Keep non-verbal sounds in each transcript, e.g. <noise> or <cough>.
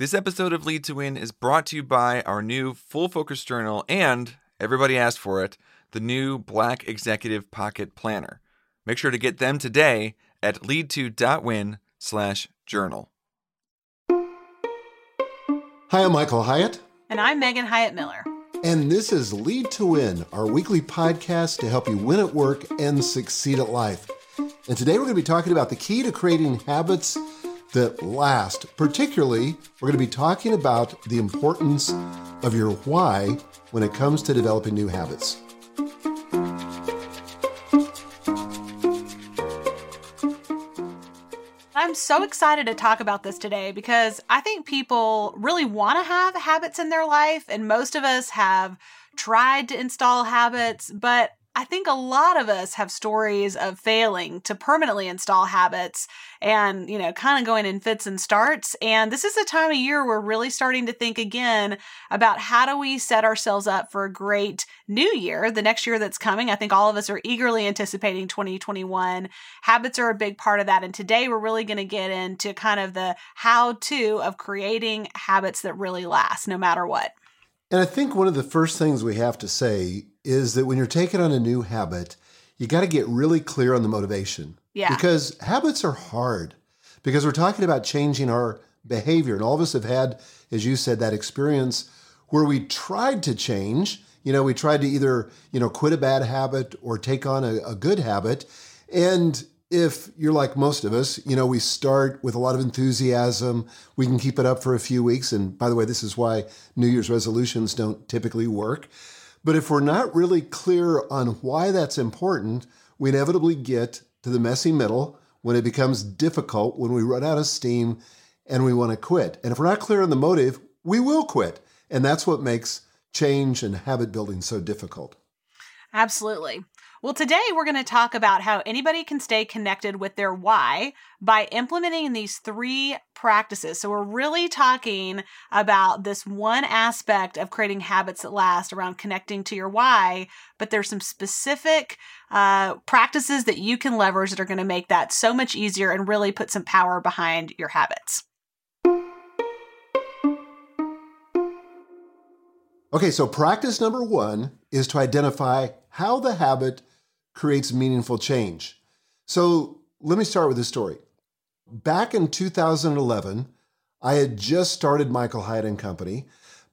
This episode of Lead to Win is brought to you by our new Full Focus Journal and, everybody asked for it, the new Black Executive Pocket Planner. Make sure to get them today at lead2.win slash journal. Hi, I'm Michael Hyatt. And I'm Megan Hyatt Miller. And this is Lead to Win, our weekly podcast to help you win at work and succeed at life. And today we're going to be talking about the key to creating habits that last. Particularly, we're going to be talking about the importance of your why when it comes to developing new habits. I'm so excited to talk about this today because I think people really want to have habits in their life, and most of us have tried to install habits, but I think a lot of us have stories of failing to permanently install habits and, you know, kind of going in fits and starts. And this is a time of year we're really starting to think again about how do we set ourselves up for a great new year, the next year that's coming. I think all of us are eagerly anticipating 2021. Habits are a big part of that. And today we're really going to get into kind of the how to of creating habits that really last no matter what. And I think one of the first things we have to say is that when you're taking on a new habit, you got to get really clear on the motivation. Yeah. Because habits are hard because we're talking about changing our behavior. And all of us have had, as you said, that experience where we tried to change. You know, we tried to either, you know, quit a bad habit or take on a, a good habit. And if you're like most of us, you know, we start with a lot of enthusiasm. We can keep it up for a few weeks. And by the way, this is why New Year's resolutions don't typically work. But if we're not really clear on why that's important, we inevitably get to the messy middle when it becomes difficult, when we run out of steam and we want to quit. And if we're not clear on the motive, we will quit. And that's what makes change and habit building so difficult. Absolutely. Well, today we're going to talk about how anybody can stay connected with their why by implementing these three practices. So, we're really talking about this one aspect of creating habits that last around connecting to your why, but there's some specific uh, practices that you can leverage that are going to make that so much easier and really put some power behind your habits. Okay, so practice number one is to identify how the habit creates meaningful change. So let me start with this story. Back in 2011, I had just started Michael Hyatt and Company,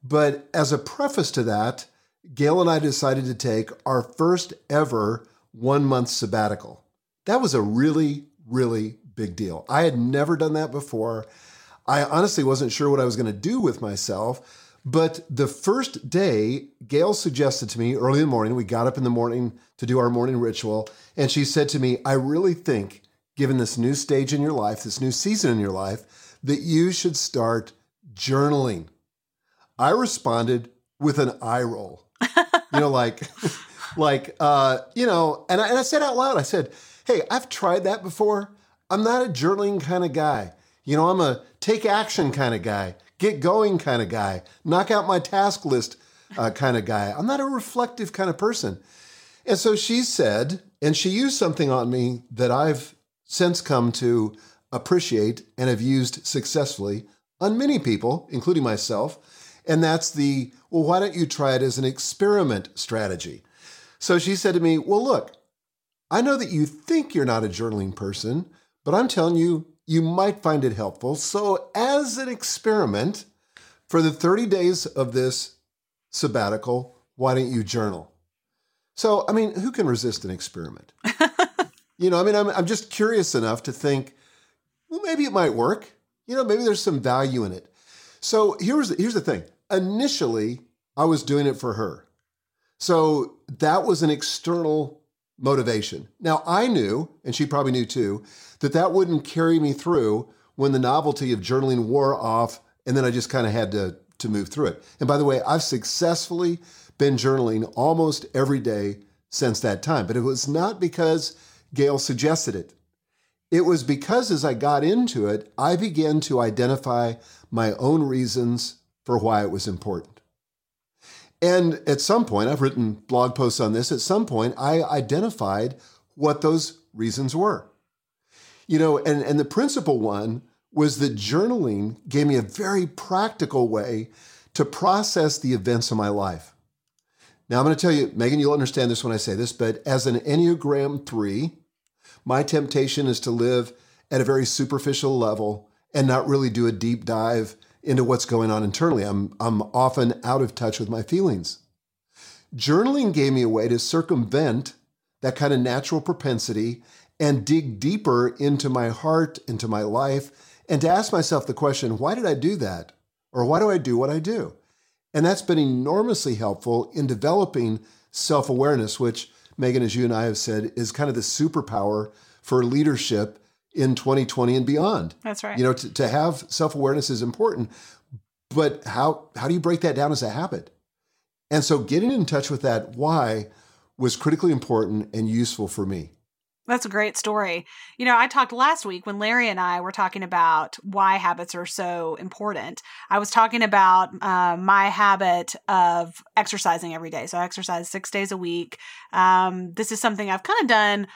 but as a preface to that, Gail and I decided to take our first ever one month sabbatical. That was a really, really big deal. I had never done that before. I honestly wasn't sure what I was going to do with myself. But the first day, Gail suggested to me early in the morning, we got up in the morning to do our morning ritual, and she said to me, I really think, given this new stage in your life, this new season in your life, that you should start journaling. I responded with an eye roll. <laughs> you know, like, like, uh, you know, and I, and I said out loud, I said, Hey, I've tried that before. I'm not a journaling kind of guy. You know, I'm a take action kind of guy get going kind of guy, knock out my task list uh, kind of guy. I'm not a reflective kind of person. And so she said, and she used something on me that I've since come to appreciate and have used successfully on many people, including myself. And that's the, well, why don't you try it as an experiment strategy? So she said to me, well, look, I know that you think you're not a journaling person, but I'm telling you, you might find it helpful. So, as an experiment, for the 30 days of this sabbatical, why don't you journal? So, I mean, who can resist an experiment? <laughs> you know, I mean, I'm, I'm just curious enough to think, well, maybe it might work. You know, maybe there's some value in it. So, here's here's the thing initially, I was doing it for her. So, that was an external motivation. Now, I knew, and she probably knew too, that that wouldn't carry me through when the novelty of journaling wore off, and then I just kind of had to, to move through it. And by the way, I've successfully been journaling almost every day since that time, but it was not because Gail suggested it. It was because as I got into it, I began to identify my own reasons for why it was important. And at some point, I've written blog posts on this, at some point, I identified what those reasons were. You know, and, and the principal one was that journaling gave me a very practical way to process the events of my life. Now, I'm going to tell you, Megan, you'll understand this when I say this, but as an Enneagram 3, my temptation is to live at a very superficial level and not really do a deep dive into what's going on internally. I'm, I'm often out of touch with my feelings. Journaling gave me a way to circumvent that kind of natural propensity and dig deeper into my heart, into my life, and to ask myself the question why did I do that? Or why do I do what I do? And that's been enormously helpful in developing self awareness, which, Megan, as you and I have said, is kind of the superpower for leadership in 2020 and beyond. That's right. You know, to, to have self awareness is important, but how, how do you break that down as a habit? And so getting in touch with that why was critically important and useful for me. That's a great story. You know, I talked last week when Larry and I were talking about why habits are so important. I was talking about uh, my habit of exercising every day. So I exercise six days a week. Um, this is something I've kind of done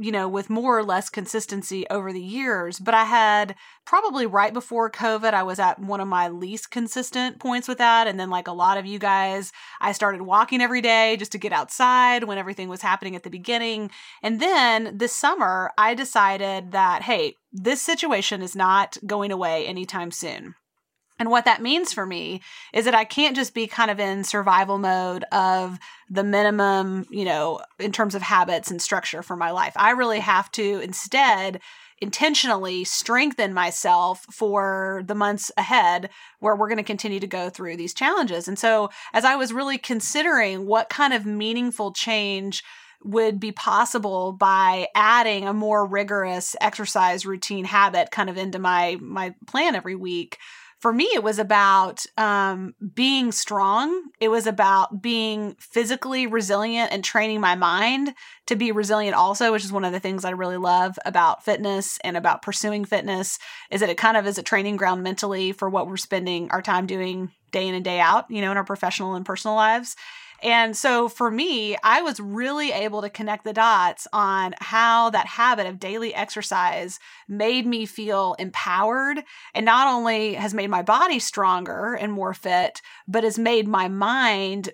you know, with more or less consistency over the years. But I had probably right before COVID, I was at one of my least consistent points with that. And then, like a lot of you guys, I started walking every day just to get outside when everything was happening at the beginning. And then this summer, I decided that, hey, this situation is not going away anytime soon. And what that means for me is that I can't just be kind of in survival mode of the minimum, you know, in terms of habits and structure for my life. I really have to instead intentionally strengthen myself for the months ahead where we're going to continue to go through these challenges. And so, as I was really considering what kind of meaningful change would be possible by adding a more rigorous exercise routine habit kind of into my my plan every week for me, it was about um, being strong. It was about being physically resilient and training my mind to be resilient also, which is one of the things I really love about fitness and about pursuing fitness is that it kind of is a training ground mentally for what we're spending our time doing day in and day out, you know, in our professional and personal lives. And so for me, I was really able to connect the dots on how that habit of daily exercise made me feel empowered and not only has made my body stronger and more fit, but has made my mind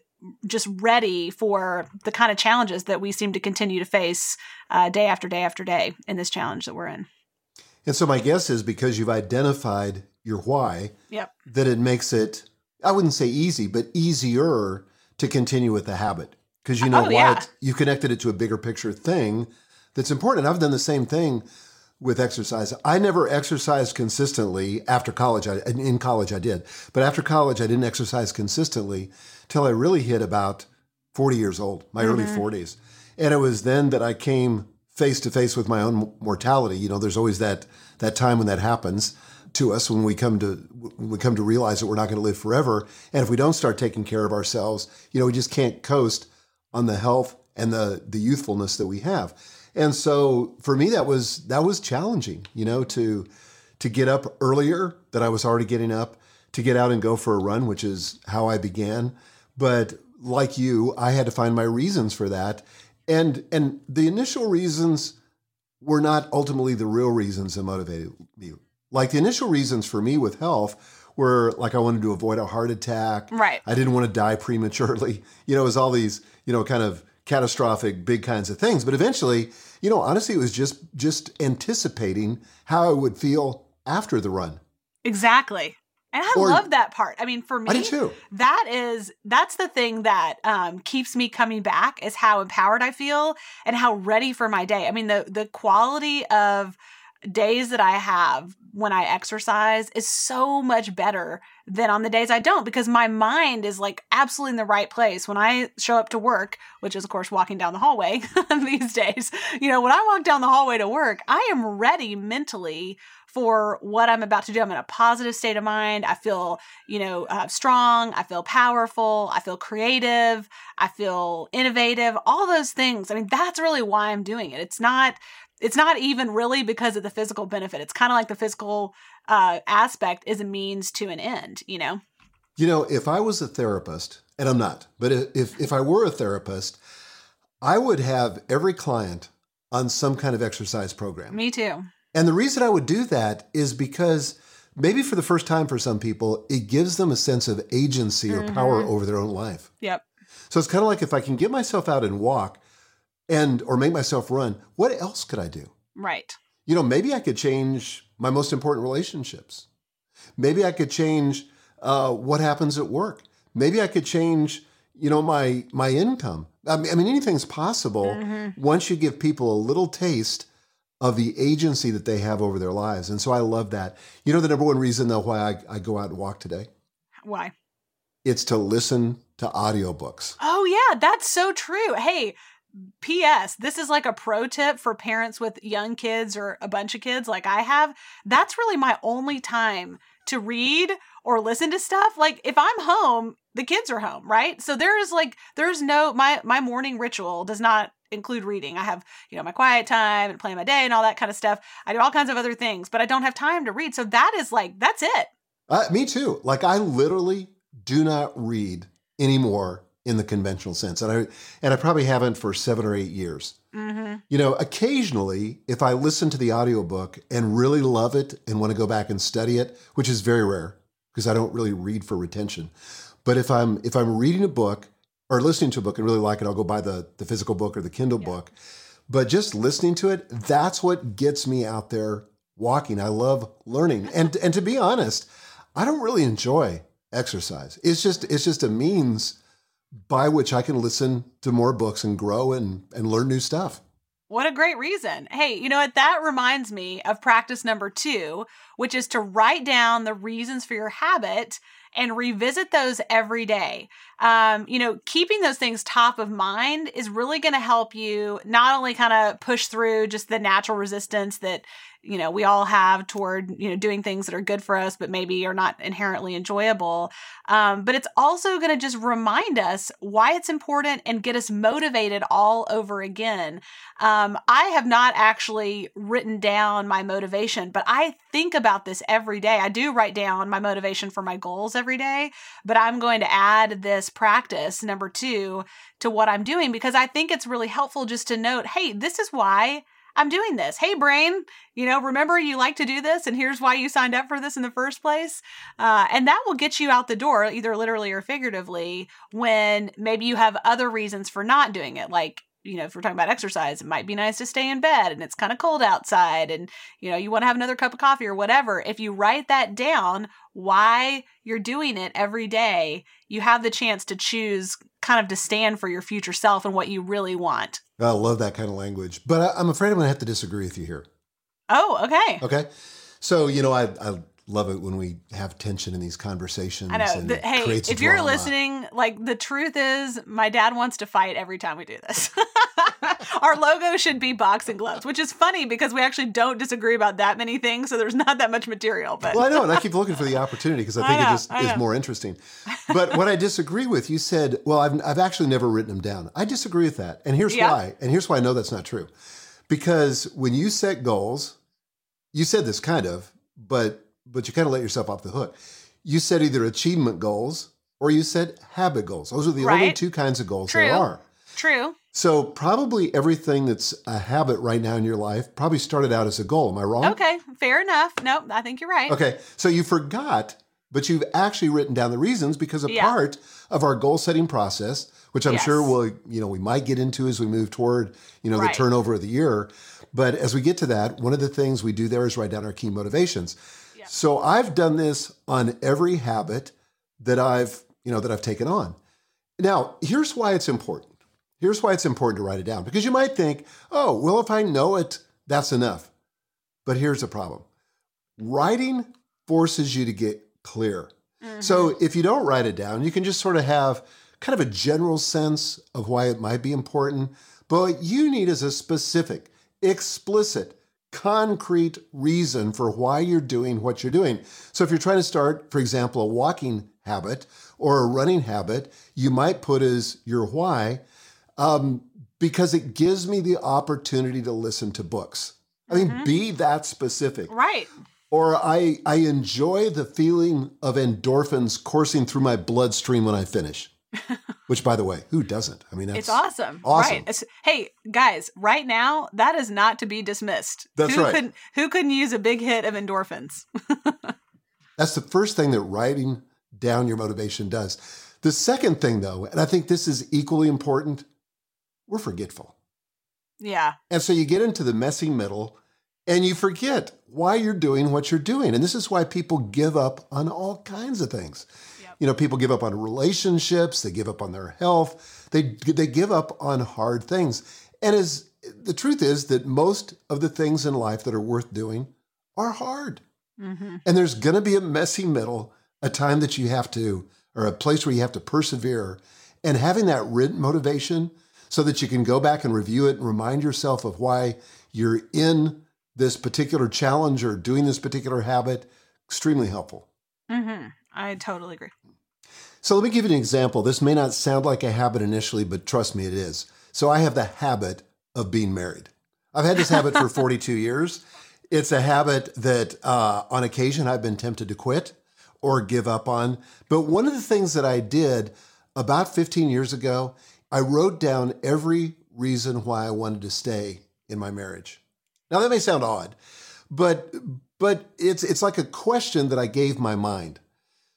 just ready for the kind of challenges that we seem to continue to face uh, day after day after day in this challenge that we're in. And so my guess is because you've identified your why, yep. that it makes it, I wouldn't say easy, but easier to continue with the habit because you know oh, what yeah. you connected it to a bigger picture thing that's important. I've done the same thing with exercise. I never exercised consistently after college. I, in college, I did, but after college, I didn't exercise consistently till I really hit about 40 years old, my mm-hmm. early 40s. And it was then that I came face to face with my own mortality. You know, there's always that that time when that happens to us when we come to when we come to realize that we're not going to live forever. And if we don't start taking care of ourselves, you know, we just can't coast on the health and the the youthfulness that we have. And so for me, that was that was challenging, you know, to to get up earlier that I was already getting up, to get out and go for a run, which is how I began. But like you, I had to find my reasons for that. And and the initial reasons were not ultimately the real reasons that motivated me. Like the initial reasons for me with health were like I wanted to avoid a heart attack. Right. I didn't want to die prematurely. <laughs> You know, it was all these, you know, kind of catastrophic big kinds of things. But eventually, you know, honestly, it was just just anticipating how I would feel after the run. Exactly. And I or, love that part. I mean, for me, that is that's the thing that um, keeps me coming back is how empowered I feel and how ready for my day. I mean, the the quality of days that I have when I exercise is so much better than on the days I don't because my mind is like absolutely in the right place. When I show up to work, which is, of course, walking down the hallway <laughs> these days, you know, when I walk down the hallway to work, I am ready mentally for what I'm about to do. I'm in a positive state of mind. I feel, you know, uh, strong. I feel powerful. I feel creative. I feel innovative. All those things. I mean, that's really why I'm doing it. It's not it's not even really because of the physical benefit. It's kind of like the physical uh, aspect is a means to an end, you know? You know, if I was a therapist, and I'm not, but if, if I were a therapist, I would have every client on some kind of exercise program. Me too. And the reason I would do that is because maybe for the first time for some people, it gives them a sense of agency or power over their own life. Yep. So it's kind of like if I can get myself out and walk and or make myself run, what else could I do? Right. You know, maybe I could change my most important relationships. Maybe I could change uh, what happens at work. Maybe I could change, you know, my my income. I mean, I mean anything's possible Mm-hmm. once you give people a little taste of the agency that they have over their lives. And so I love that. You know, the number one reason though why I, I go out and walk today, Why? it's to listen to audiobooks. Oh, yeah, that's so true. Hey, P.S. This is like a pro tip for parents with young kids or a bunch of kids like I have. That's really my only time to read or listen to stuff. Like if I'm home, the kids are home, right? So there is like there's no my my morning ritual does not include reading. I have, you know, my quiet time and plan my day and all that kind of stuff. I do all kinds of other things, but I don't have time to read. So that is like that's it. Uh, me too. Like I literally do not read anymore in the conventional sense, and I and I probably haven't for seven or eight years. Mm-hmm. You know, occasionally, if I listen to the audiobook and really love it and want to go back and study it, which is very rare because I don't really read for retention. But if I'm if I'm reading a book or listening to a book and really like it, I'll go buy the the physical book or the Kindle book. But just listening to it, that's what gets me out there walking. I love learning. <laughs> And and to be honest, I don't really enjoy exercise. It's just it's just a means by which I can listen to more books and grow and and learn new stuff. What a great reason. Hey, you know what? That reminds me of practice number two, which is to write down the reasons for your habit and revisit those every day. Um, you know, keeping those things top of mind is really going to help you not only kind of push through just the natural resistance that you know we all have toward you know doing things that are good for us but maybe are not inherently enjoyable um, but it's also going to just remind us why it's important and get us motivated all over again. Um, i have not actually written down my motivation but i think about this every day. I do write down my motivation for my goals every day but i'm going to add this practice number two to what i'm doing because i think it's really helpful just to note hey this is why I'm doing this. Hey, brain, you know, remember you like to do this, and here's why you signed up for this in the first place. Uh, and that will get you out the door, either literally or figuratively, when maybe you have other reasons for not doing it. Like, you know, if we're talking about exercise, it might be nice to stay in bed and it's kind of cold outside and, you know, you want to have another cup of coffee or whatever. If you write that down, why you're doing it every day, you have the chance to choose kind of to stand for your future self and what you really want. I love that kind of language, but I, I'm afraid I'm going to have to disagree with you here. Oh, okay. Okay, so you know I I love it when we have tension in these conversations. I know. and The- hey, if you're drama. listening, like the truth is, my dad wants to fight every time we do this. <laughs> Our logo should be boxing gloves, which is funny because we actually don't disagree about that many things, so there's not that much material. But Well, I know, and I keep looking for the opportunity because I <laughs> I think know, it just is more interesting. But what I disagree with, you said, well, I've, I've actually never written them down. I disagree with that. And here's Yeah. why. And here's why I know that's not true. Because when you set goals, you said this kind of, but but you kind of let yourself off the hook. You said either achievement goals or you said habit goals. Those are the only two kinds of goals True. there are. true. So probably everything that's a habit right now in your life probably started out as a goal. Am I wrong? Okay, fair enough. No, I think you're right. Okay, so you forgot, but you've actually written down the reasons because a Yeah. part of our goal setting process, which I'm Yes. sure we'll, you know, we might get into as we move toward, you know, Right. the turnover of the year. But as we get to that, one of the things we do there is write down our key motivations. Yeah. So I've done this on every habit that I've, you know, that I've taken on. Now, here's why it's important. Here's why it's important to write it down because you might think, oh, well, if I know it, that's enough. But here's the problem writing forces you to get clear. Mhm. So if you don't write it down, you can just sort of have kind of a general sense of why it might be important. But what you need is a specific, explicit, concrete reason for why you're doing what you're doing. So if you're trying to start, for example, a walking habit or a running habit, you might put as your why um, because it gives me the opportunity to listen to books. I mean, be that specific. right. Or I, I enjoy the feeling of endorphins coursing through my bloodstream when I finish. <laughs> Which, by the way, who doesn't? I mean, that's it's awesome. awesome. Right. It's- hey, guys, right now, that is not to be dismissed. That's who right. Couldn't, who couldn't use a big hit of endorphins? <laughs> That's the first thing that writing down your motivation does. The second thing, though, and I think this is equally important, we're forgetful. yeah. And so you get into the messy middle and you forget why you're doing what you're doing. And this is why people give up on all kinds of things. You know, people give up on relationships, they give up on their health, they, they give up on hard things. And as the truth is that most of the things in life that are worth doing are hard. hmm And there's going to be a messy middle, a time that you have to, or a place where you have to persevere. And having that written motivation so that you can go back and review it and remind yourself of why you're in this particular challenge or doing this particular habit, extremely helpful. Hmm I totally agree. So let me give you an example. This may not sound like a habit initially, but trust me, it is. So I have the habit of being married. I've had this habit for <laughs> 42 years. It's a habit that uh, on occasion I've been tempted to quit or give up on. But one of the things that I did about 15 years ago, I wrote down every reason why I wanted to stay in my marriage. Now that may sound odd, but but it's it's like a question that I gave my mind.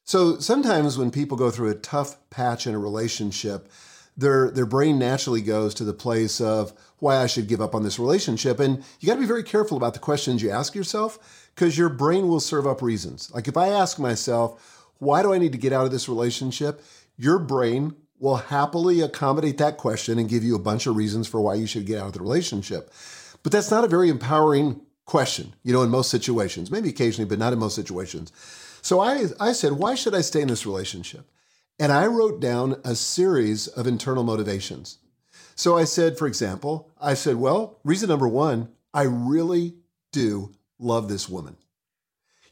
So sometimes when people go through a tough patch in a relationship, their their brain naturally goes to the place of why I should give up on this relationship. And you got to be very careful about the questions you ask yourself because your brain will serve up reasons. Like if I ask myself, why do I need to get out of this relationship? Your brain will happily accommodate that question and give you a bunch of reasons for why you should get out of the relationship. But that's not a very empowering question, you know, in most situations, maybe occasionally, but not in most situations. So I, I said, why should I stay in this relationship? And I wrote down a series of internal motivations. So I said, for example, I said, well, reason number one, I really do love this woman.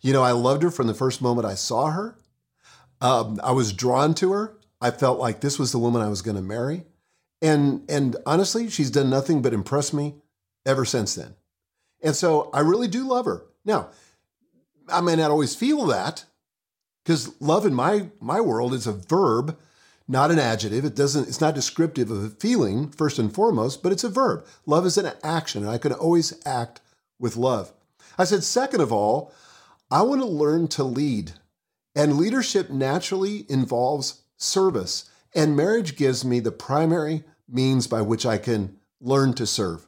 You know, I loved her from the first moment I saw her. Um, I was drawn to her. I felt like this was the woman I was going to marry. And, and honestly, she's done nothing but impress me ever since then. And so I really do love her. Now, I may not always feel that because love in my my world is a verb, not an adjective. It doesn't it's not descriptive of a feeling first and foremost, but it's a verb. Love is an action and I can always act with love. I said second of all, I want to learn to lead. And leadership naturally involves service, and marriage gives me the primary means by which I can learn to serve.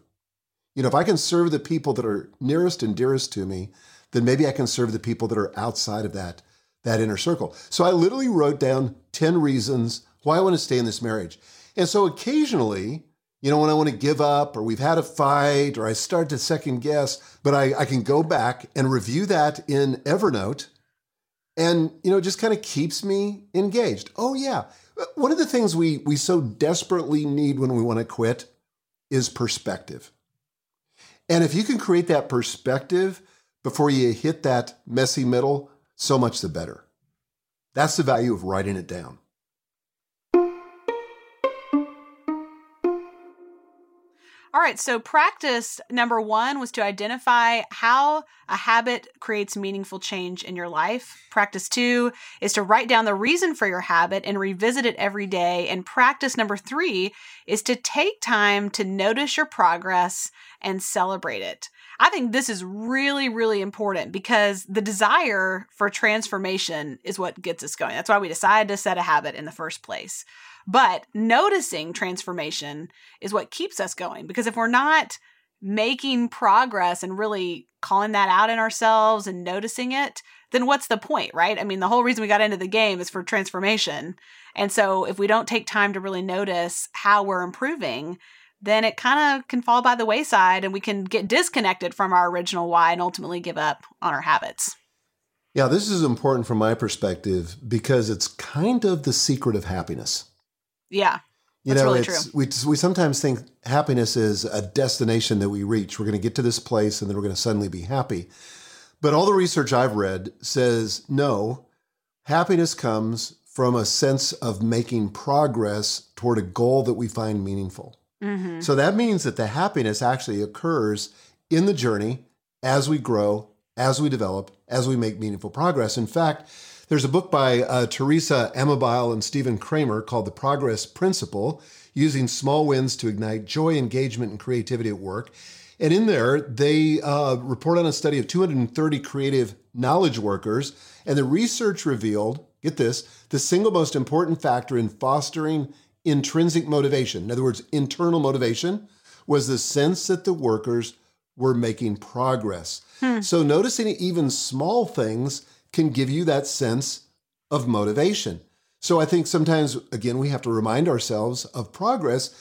You know, if I can serve the people that are nearest and dearest to me, then maybe I can serve the people that are outside of that, that inner circle. So I literally wrote down 10 reasons why I want to stay in this marriage. And so occasionally, you know, when I want to give up or we've had a fight or I start to second guess, but I, I can go back and review that in Evernote and, you know, it just kind of keeps me engaged. Oh, yeah. One of the things we, we so desperately need when we want to quit is perspective. And if you can create that perspective before you hit that messy middle, so much the better. That's the value of writing it down. All right, so practice number one was to identify how a habit creates meaningful change in your life. Practice two is to write down the reason for your habit and revisit it every day. And practice number three is to take time to notice your progress and celebrate it. I think this is really, really important because the desire for transformation is what gets us going. That's why we decided to set a habit in the first place. But noticing transformation is what keeps us going because if we're not making progress and really calling that out in ourselves and noticing it, then what's the point, right? I mean, the whole reason we got into the game is for transformation. And so if we don't take time to really notice how we're improving, then it kind of can fall by the wayside and we can get disconnected from our original why and ultimately give up on our habits. Yeah, this is important from my perspective because it's kind of the secret of happiness. Yeah. You That's know, really it's we we sometimes think happiness is a destination that we reach. We're going to get to this place and then we're going to suddenly be happy. But all the research I've read says no, happiness comes from a sense of making progress toward a goal that we find meaningful. Mm-hmm. So that means that the happiness actually occurs in the journey as we grow, as we develop, as we make meaningful progress. In fact, There's a book by uh, Teresa Amabile and Stephen Kramer called The Progress Principle Using Small Wins to Ignite Joy, Engagement, and Creativity at Work. And in there, they uh, report on a study of 230 creative knowledge workers. And the research revealed get this the single most important factor in fostering intrinsic motivation, in other words, internal motivation, was the sense that the workers were making progress. Hmm. So noticing even small things can give you that sense of motivation. So I think sometimes, again, we have to remind ourselves of progress.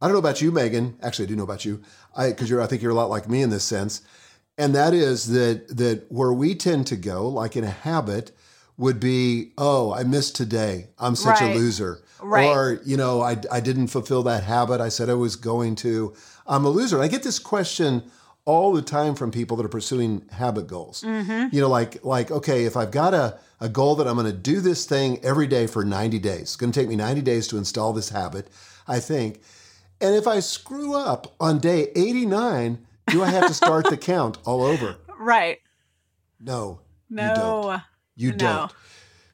I don't know about you, Megan. Actually, I do know about you, because you're. I think you're a lot like me in this sense, and that is that that where we tend to go, like in a habit, would be, oh, I missed today. I'm such right. a loser. Right. Or, you know, I, I didn't fulfill that habit I said I was going to. I'm a loser. And I get this question all the time from people that are pursuing habit goals. Mm-hmm. You know, like like okay, if I've got a, a goal that I'm going to do this thing every day for 90 days, it's going to take me 90 days to install this habit, I think. And if I screw up on day 89, do I have to start the <laughs> count all over? Right. No. No. You don't. You no. don't.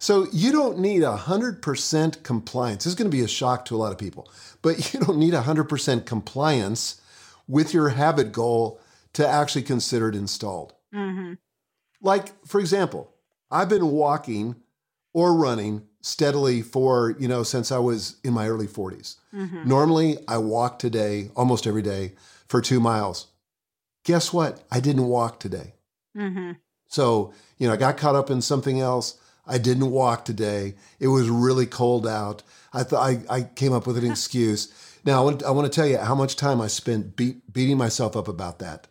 So you don't need 100% compliance. This is going to be a shock to a lot of people, but <laughs> you don't need 100% compliance with your habit goal to actually consider it installed. Mm-hmm. Like, for example, I've been walking or running steadily for, you know, since I was in my early 40s. Mm-hmm. Normally, I walk today almost every day for two miles. Guess what? I didn't walk today. Mm-hmm. So, you know, I got caught up in something else. I didn't walk today. It was really cold out. I thought I, I came up with an <laughs> excuse. Now, I want, I want to tell you how much time I spent beat, beating myself up about that.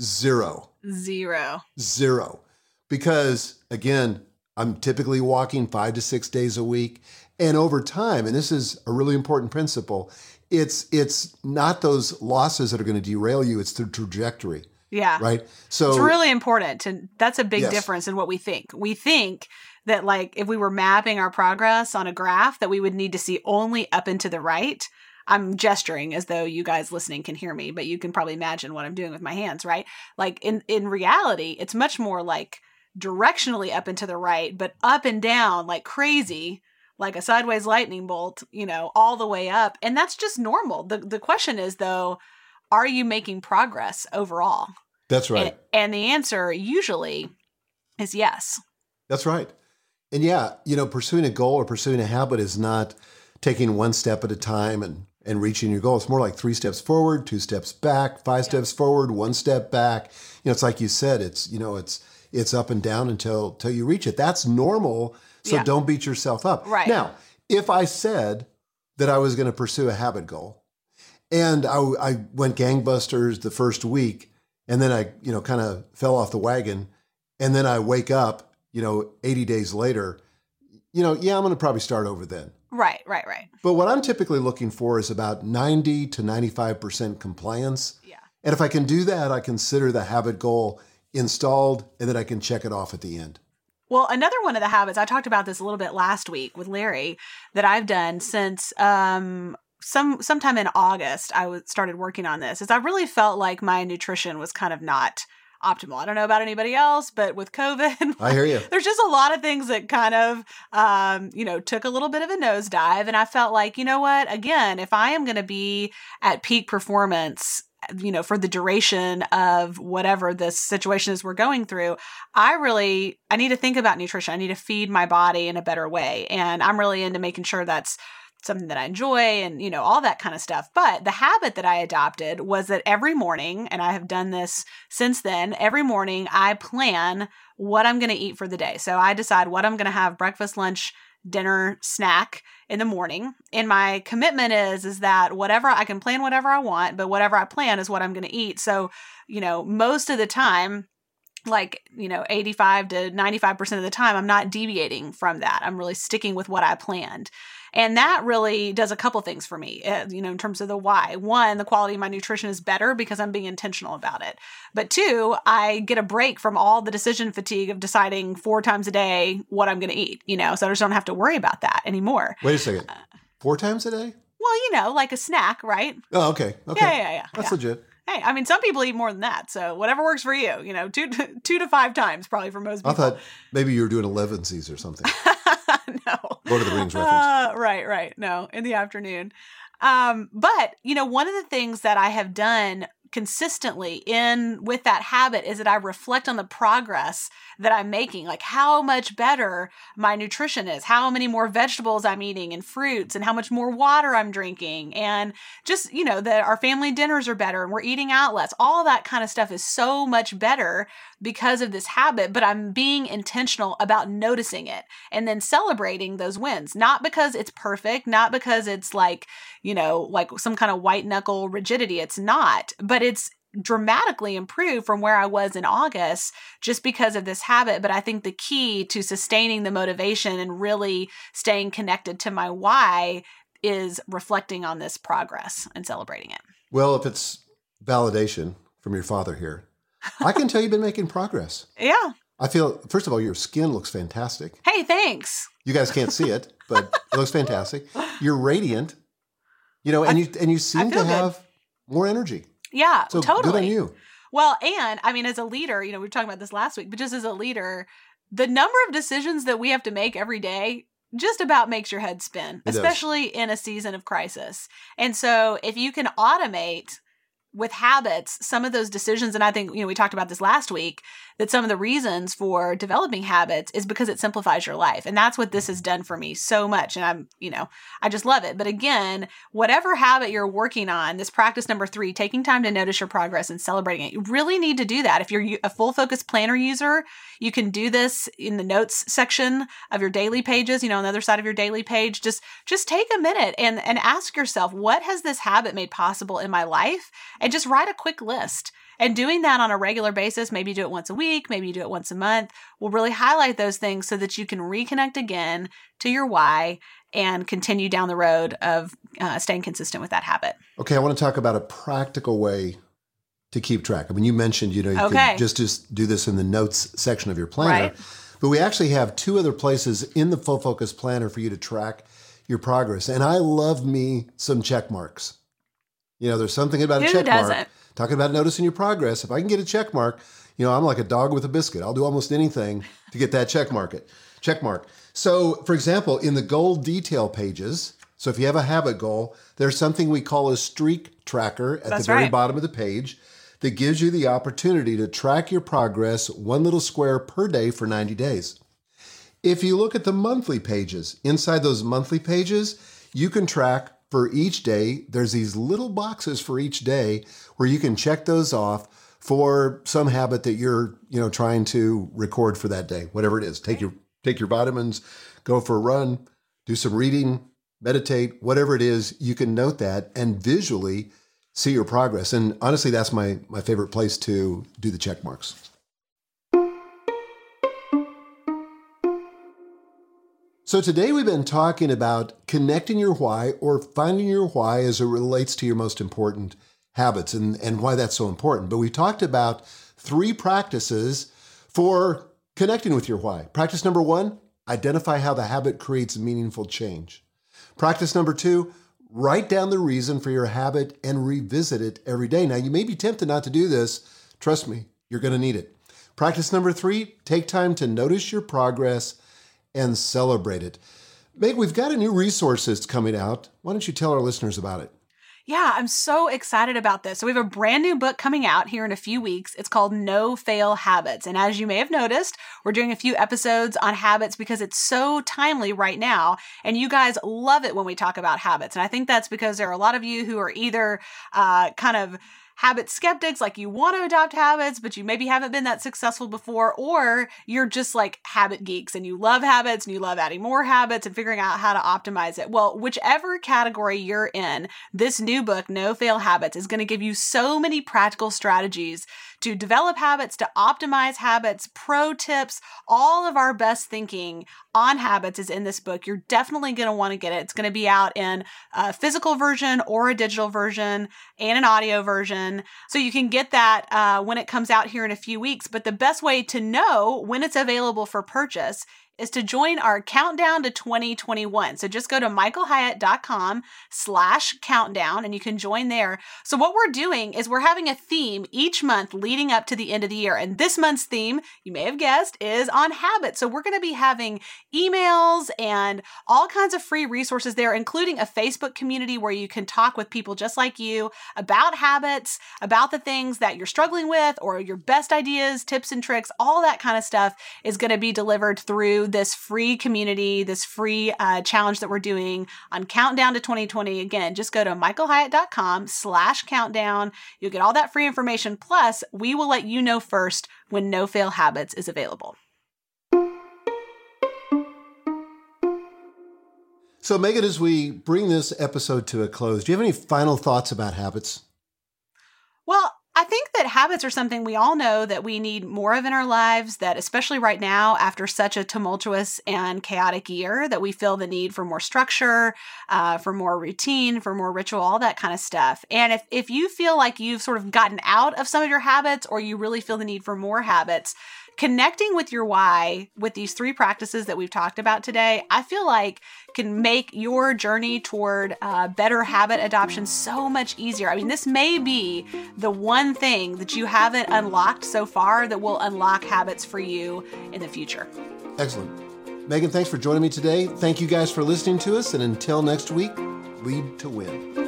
Zero. Zero. Zero. Because again, I'm typically walking five to six days a week. And over time, and this is a really important principle, it's it's not those losses that are going to derail you, it's the trajectory. Yeah. Right. So it's really important. And that's a big yes. difference in what we think. We think that like if we were mapping our progress on a graph that we would need to see only up and to the right. I'm gesturing as though you guys listening can hear me, but you can probably imagine what I'm doing with my hands, right? Like in in reality, it's much more like directionally up and to the right, but up and down like crazy, like a sideways lightning bolt, you know, all the way up. And that's just normal. The the question is though, are you making progress overall? That's right. And, and the answer usually is yes. That's right. And yeah, you know, pursuing a goal or pursuing a habit is not taking one step at a time and and reaching your goal. It's more like three steps forward, two steps back, five yeah. steps forward, one step back. You know, it's like you said, it's you know, it's it's up and down until until you reach it. That's normal. So yeah. don't beat yourself up. Right. Now, if I said that I was going to pursue a habit goal and I, I went gangbusters the first week and then I, you know, kind of fell off the wagon and then I wake up, you know, 80 days later, you know, yeah, I'm going to probably start over then. Right, right, right. But what I'm typically looking for is about 90 to 95% compliance. Yeah. And if I can do that, I consider the habit goal installed and then I can check it off at the end. Well, another one of the habits, I talked about this a little bit last week with Larry, that I've done since um, some sometime in August, I was started working on this, is I really felt like my nutrition was kind of not optimal. I don't know about anybody else, but with COVID, <laughs> I hear you. There's just a lot of things that kind of, um, you know, took a little bit of a nosedive. And I felt like, you know what? Again, if I am going to be at peak performance, you know, for the duration of whatever this situation is we're going through, I really, I need to think about nutrition. I need to feed my body in a better way. And I'm really into making sure that's something that I enjoy and, you know, all that kind of stuff. But the habit that I adopted was that every morning, and I have done this since then, every morning I plan what I'm going to eat for the day. So I decide what I'm going to have breakfast, lunch, dinner, snack in the morning. And my commitment is is that whatever I can plan whatever I want, but whatever I plan is what I'm going to eat. So, you know, most of the time like you know 85 to 95% of the time i'm not deviating from that i'm really sticking with what i planned and that really does a couple things for me, uh, you know, in terms of the why. One, the quality of my nutrition is better because I'm being intentional about it. But two, I get a break from all the decision fatigue of deciding four times a day what I'm going to eat, you know, so I just don't have to worry about that anymore. Wait a second. Four times a day? Well, you know, like a snack, right? Oh, okay. Okay. Yeah, yeah, yeah. That's yeah. legit. Hey, I mean, some people eat more than that. So whatever works for you, you know, two, two to five times probably for most people. I thought maybe you were doing 11sies or something. <laughs> <laughs> no. Lord of the Rings reference. Uh, right, right. No, in the afternoon. Um, but, you know, one of the things that I have done consistently in with that habit is that I reflect on the progress that I'm making, like how much better my nutrition is, how many more vegetables I'm eating and fruits, and how much more water I'm drinking, and just, you know, that our family dinners are better and we're eating out less. All that kind of stuff is so much better because of this habit, but I'm being intentional about noticing it and then celebrating those wins, not because it's perfect, not because it's like, you know, like some kind of white knuckle rigidity. It's not, but it's dramatically improved from where I was in August just because of this habit. But I think the key to sustaining the motivation and really staying connected to my why is reflecting on this progress and celebrating it. Well, if it's validation from your father here, I can tell you've been making progress. <laughs> Yeah. I feel, first of all, your skin looks fantastic. Hey, thanks. You guys can't see it, but <laughs> it looks fantastic. You're radiant, you know, and I- you and you seem to feel good. have more energy. Yeah, So totally. good on you. Well, and I mean, as a leader, you know, we were talking about this last week, but just as a leader, the number of decisions that we have to make every day just about makes your head spin, It does. especially in a season of crisis. And so if you can automate with habits some of those decisions and i think you know we talked about this last week that some of the reasons for developing habits is because it simplifies your life and that's what this has done for me so much and i'm you know i just love it. But again whatever habit you're working on this practice number three taking time to notice your progress and celebrating it you really need to do that. If you're a full focus planner user you can do this in the notes section of your daily pages you know on the other side of your daily page. Just just take a minute and and ask yourself what has this habit made possible in my life and just write a quick list and doing that on a regular basis maybe do it once a week maybe you do it once a month will really highlight those things so that you can reconnect again to your why and continue down the road of uh, staying consistent with that habit Okay, I want to talk about a practical way to keep track. I mean, you mentioned, you know, you Okay. could just, just do this in the notes section of your planner. Right. But we actually have two other places in the Full Focus Planner for you to track your progress. And I love me some check marks. You know, there's something about a Who check doesn't? Talking about noticing your progress. If I can get a check mark, you know, I'm like a dog with a biscuit. I'll do almost anything to get that check mark. It check mark. So, for example, in the goal detail pages, so if you have a habit goal, there's something we call a streak tracker at That's the very right. bottom of the page that gives you the opportunity to track your progress one little square per day for 90 days. If you look at the monthly pages, inside those monthly pages, you can track for each day. There's these little boxes for each day where you can check those off for some habit that you're, you know, trying to record for that day, whatever it is. Take your take your vitamins, go for a run, do some reading, meditate, whatever it is, you can note that and visually see your progress. And honestly, that's my my favorite place to do the check marks. So today we've been talking about connecting your why or finding your why as it relates to your most important habits and, and why that's so important. But we talked about three practices for connecting with your why. Practice number one, identify how the habit creates meaningful change. Practice number two, write down the reason for your habit and revisit it every day. Now, you may be tempted not to do this. Trust me, you're going to need it. Practice number three, take time to notice your progress and celebrate it. Meg, we've got a new resource that's coming out. Why don't you tell our listeners about it? Yeah, I'm so excited about this. So, we have a brand new book coming out here in a few weeks. It's called No Fail Habits. And as you may have noticed, we're doing a few episodes on habits because it's so timely right now. And you guys love it when we talk about habits. And I think that's because there are a lot of you who are either uh, kind of habit skeptics, like you want to adopt habits, but you maybe haven't been that successful before, or you're just like habit geeks and you love habits and you love adding more habits and figuring out how to optimize it. Well, whichever category you're in, this new book, No Fail Habits, is going to give you so many practical strategies to develop habits, to optimize habits, pro tips, all of our best thinking on habits is in this book. You're definitely going to want to get it. It's going to be out in a physical version or a digital version and an audio version. So you can get that uh, when it comes out here in a few weeks. But the best way to know when it's available for purchase is to join our countdown to 2021. So just go to michaelhyatt.com slash countdown and you can join there. So what we're doing is we're having a theme each month leading up to the end of the year. And this month's theme, you may have guessed, is on habits. So we're going to be having emails and all kinds of free resources there, including a Facebook community where you can talk with people just like you about habits, about the things that you're struggling with or your best ideas, tips and tricks, all that kind of stuff is going to be delivered through this free community, this free uh, challenge that we're doing on Countdown to 2020. Again, just go to michaelhyatt.com slash countdown. You'll get all that free information. Plus, we will let you know first when No Fail Habits is available. So, Megan, as we bring this episode to a close, do you have any final thoughts about habits? Well, I think that habits are something we all know that we need more of in our lives, that especially right now, after such a tumultuous and chaotic year, that we feel the need for more structure, uh, for more routine, for more ritual, all that kind of stuff. And if, if you feel like you've sort of gotten out of some of your habits or you really feel the need for more habits, connecting with your why with these three practices that we've talked about today, I feel like can make your journey toward uh, better habit adoption so much easier. I mean, this may be the one thing that you haven't unlocked so far that will unlock habits for you in the future. Excellent. Megan, thanks for joining me today. Thank you guys for listening to us. And until next week, lead to win.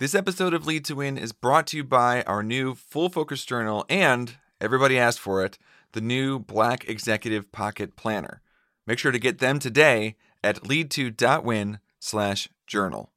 This episode of Lead to Win is brought to you by our new Full Focus Journal and, everybody asked for it, the new Black Executive Pocket Planner. Make sure to get them today at lead2.win slash journal.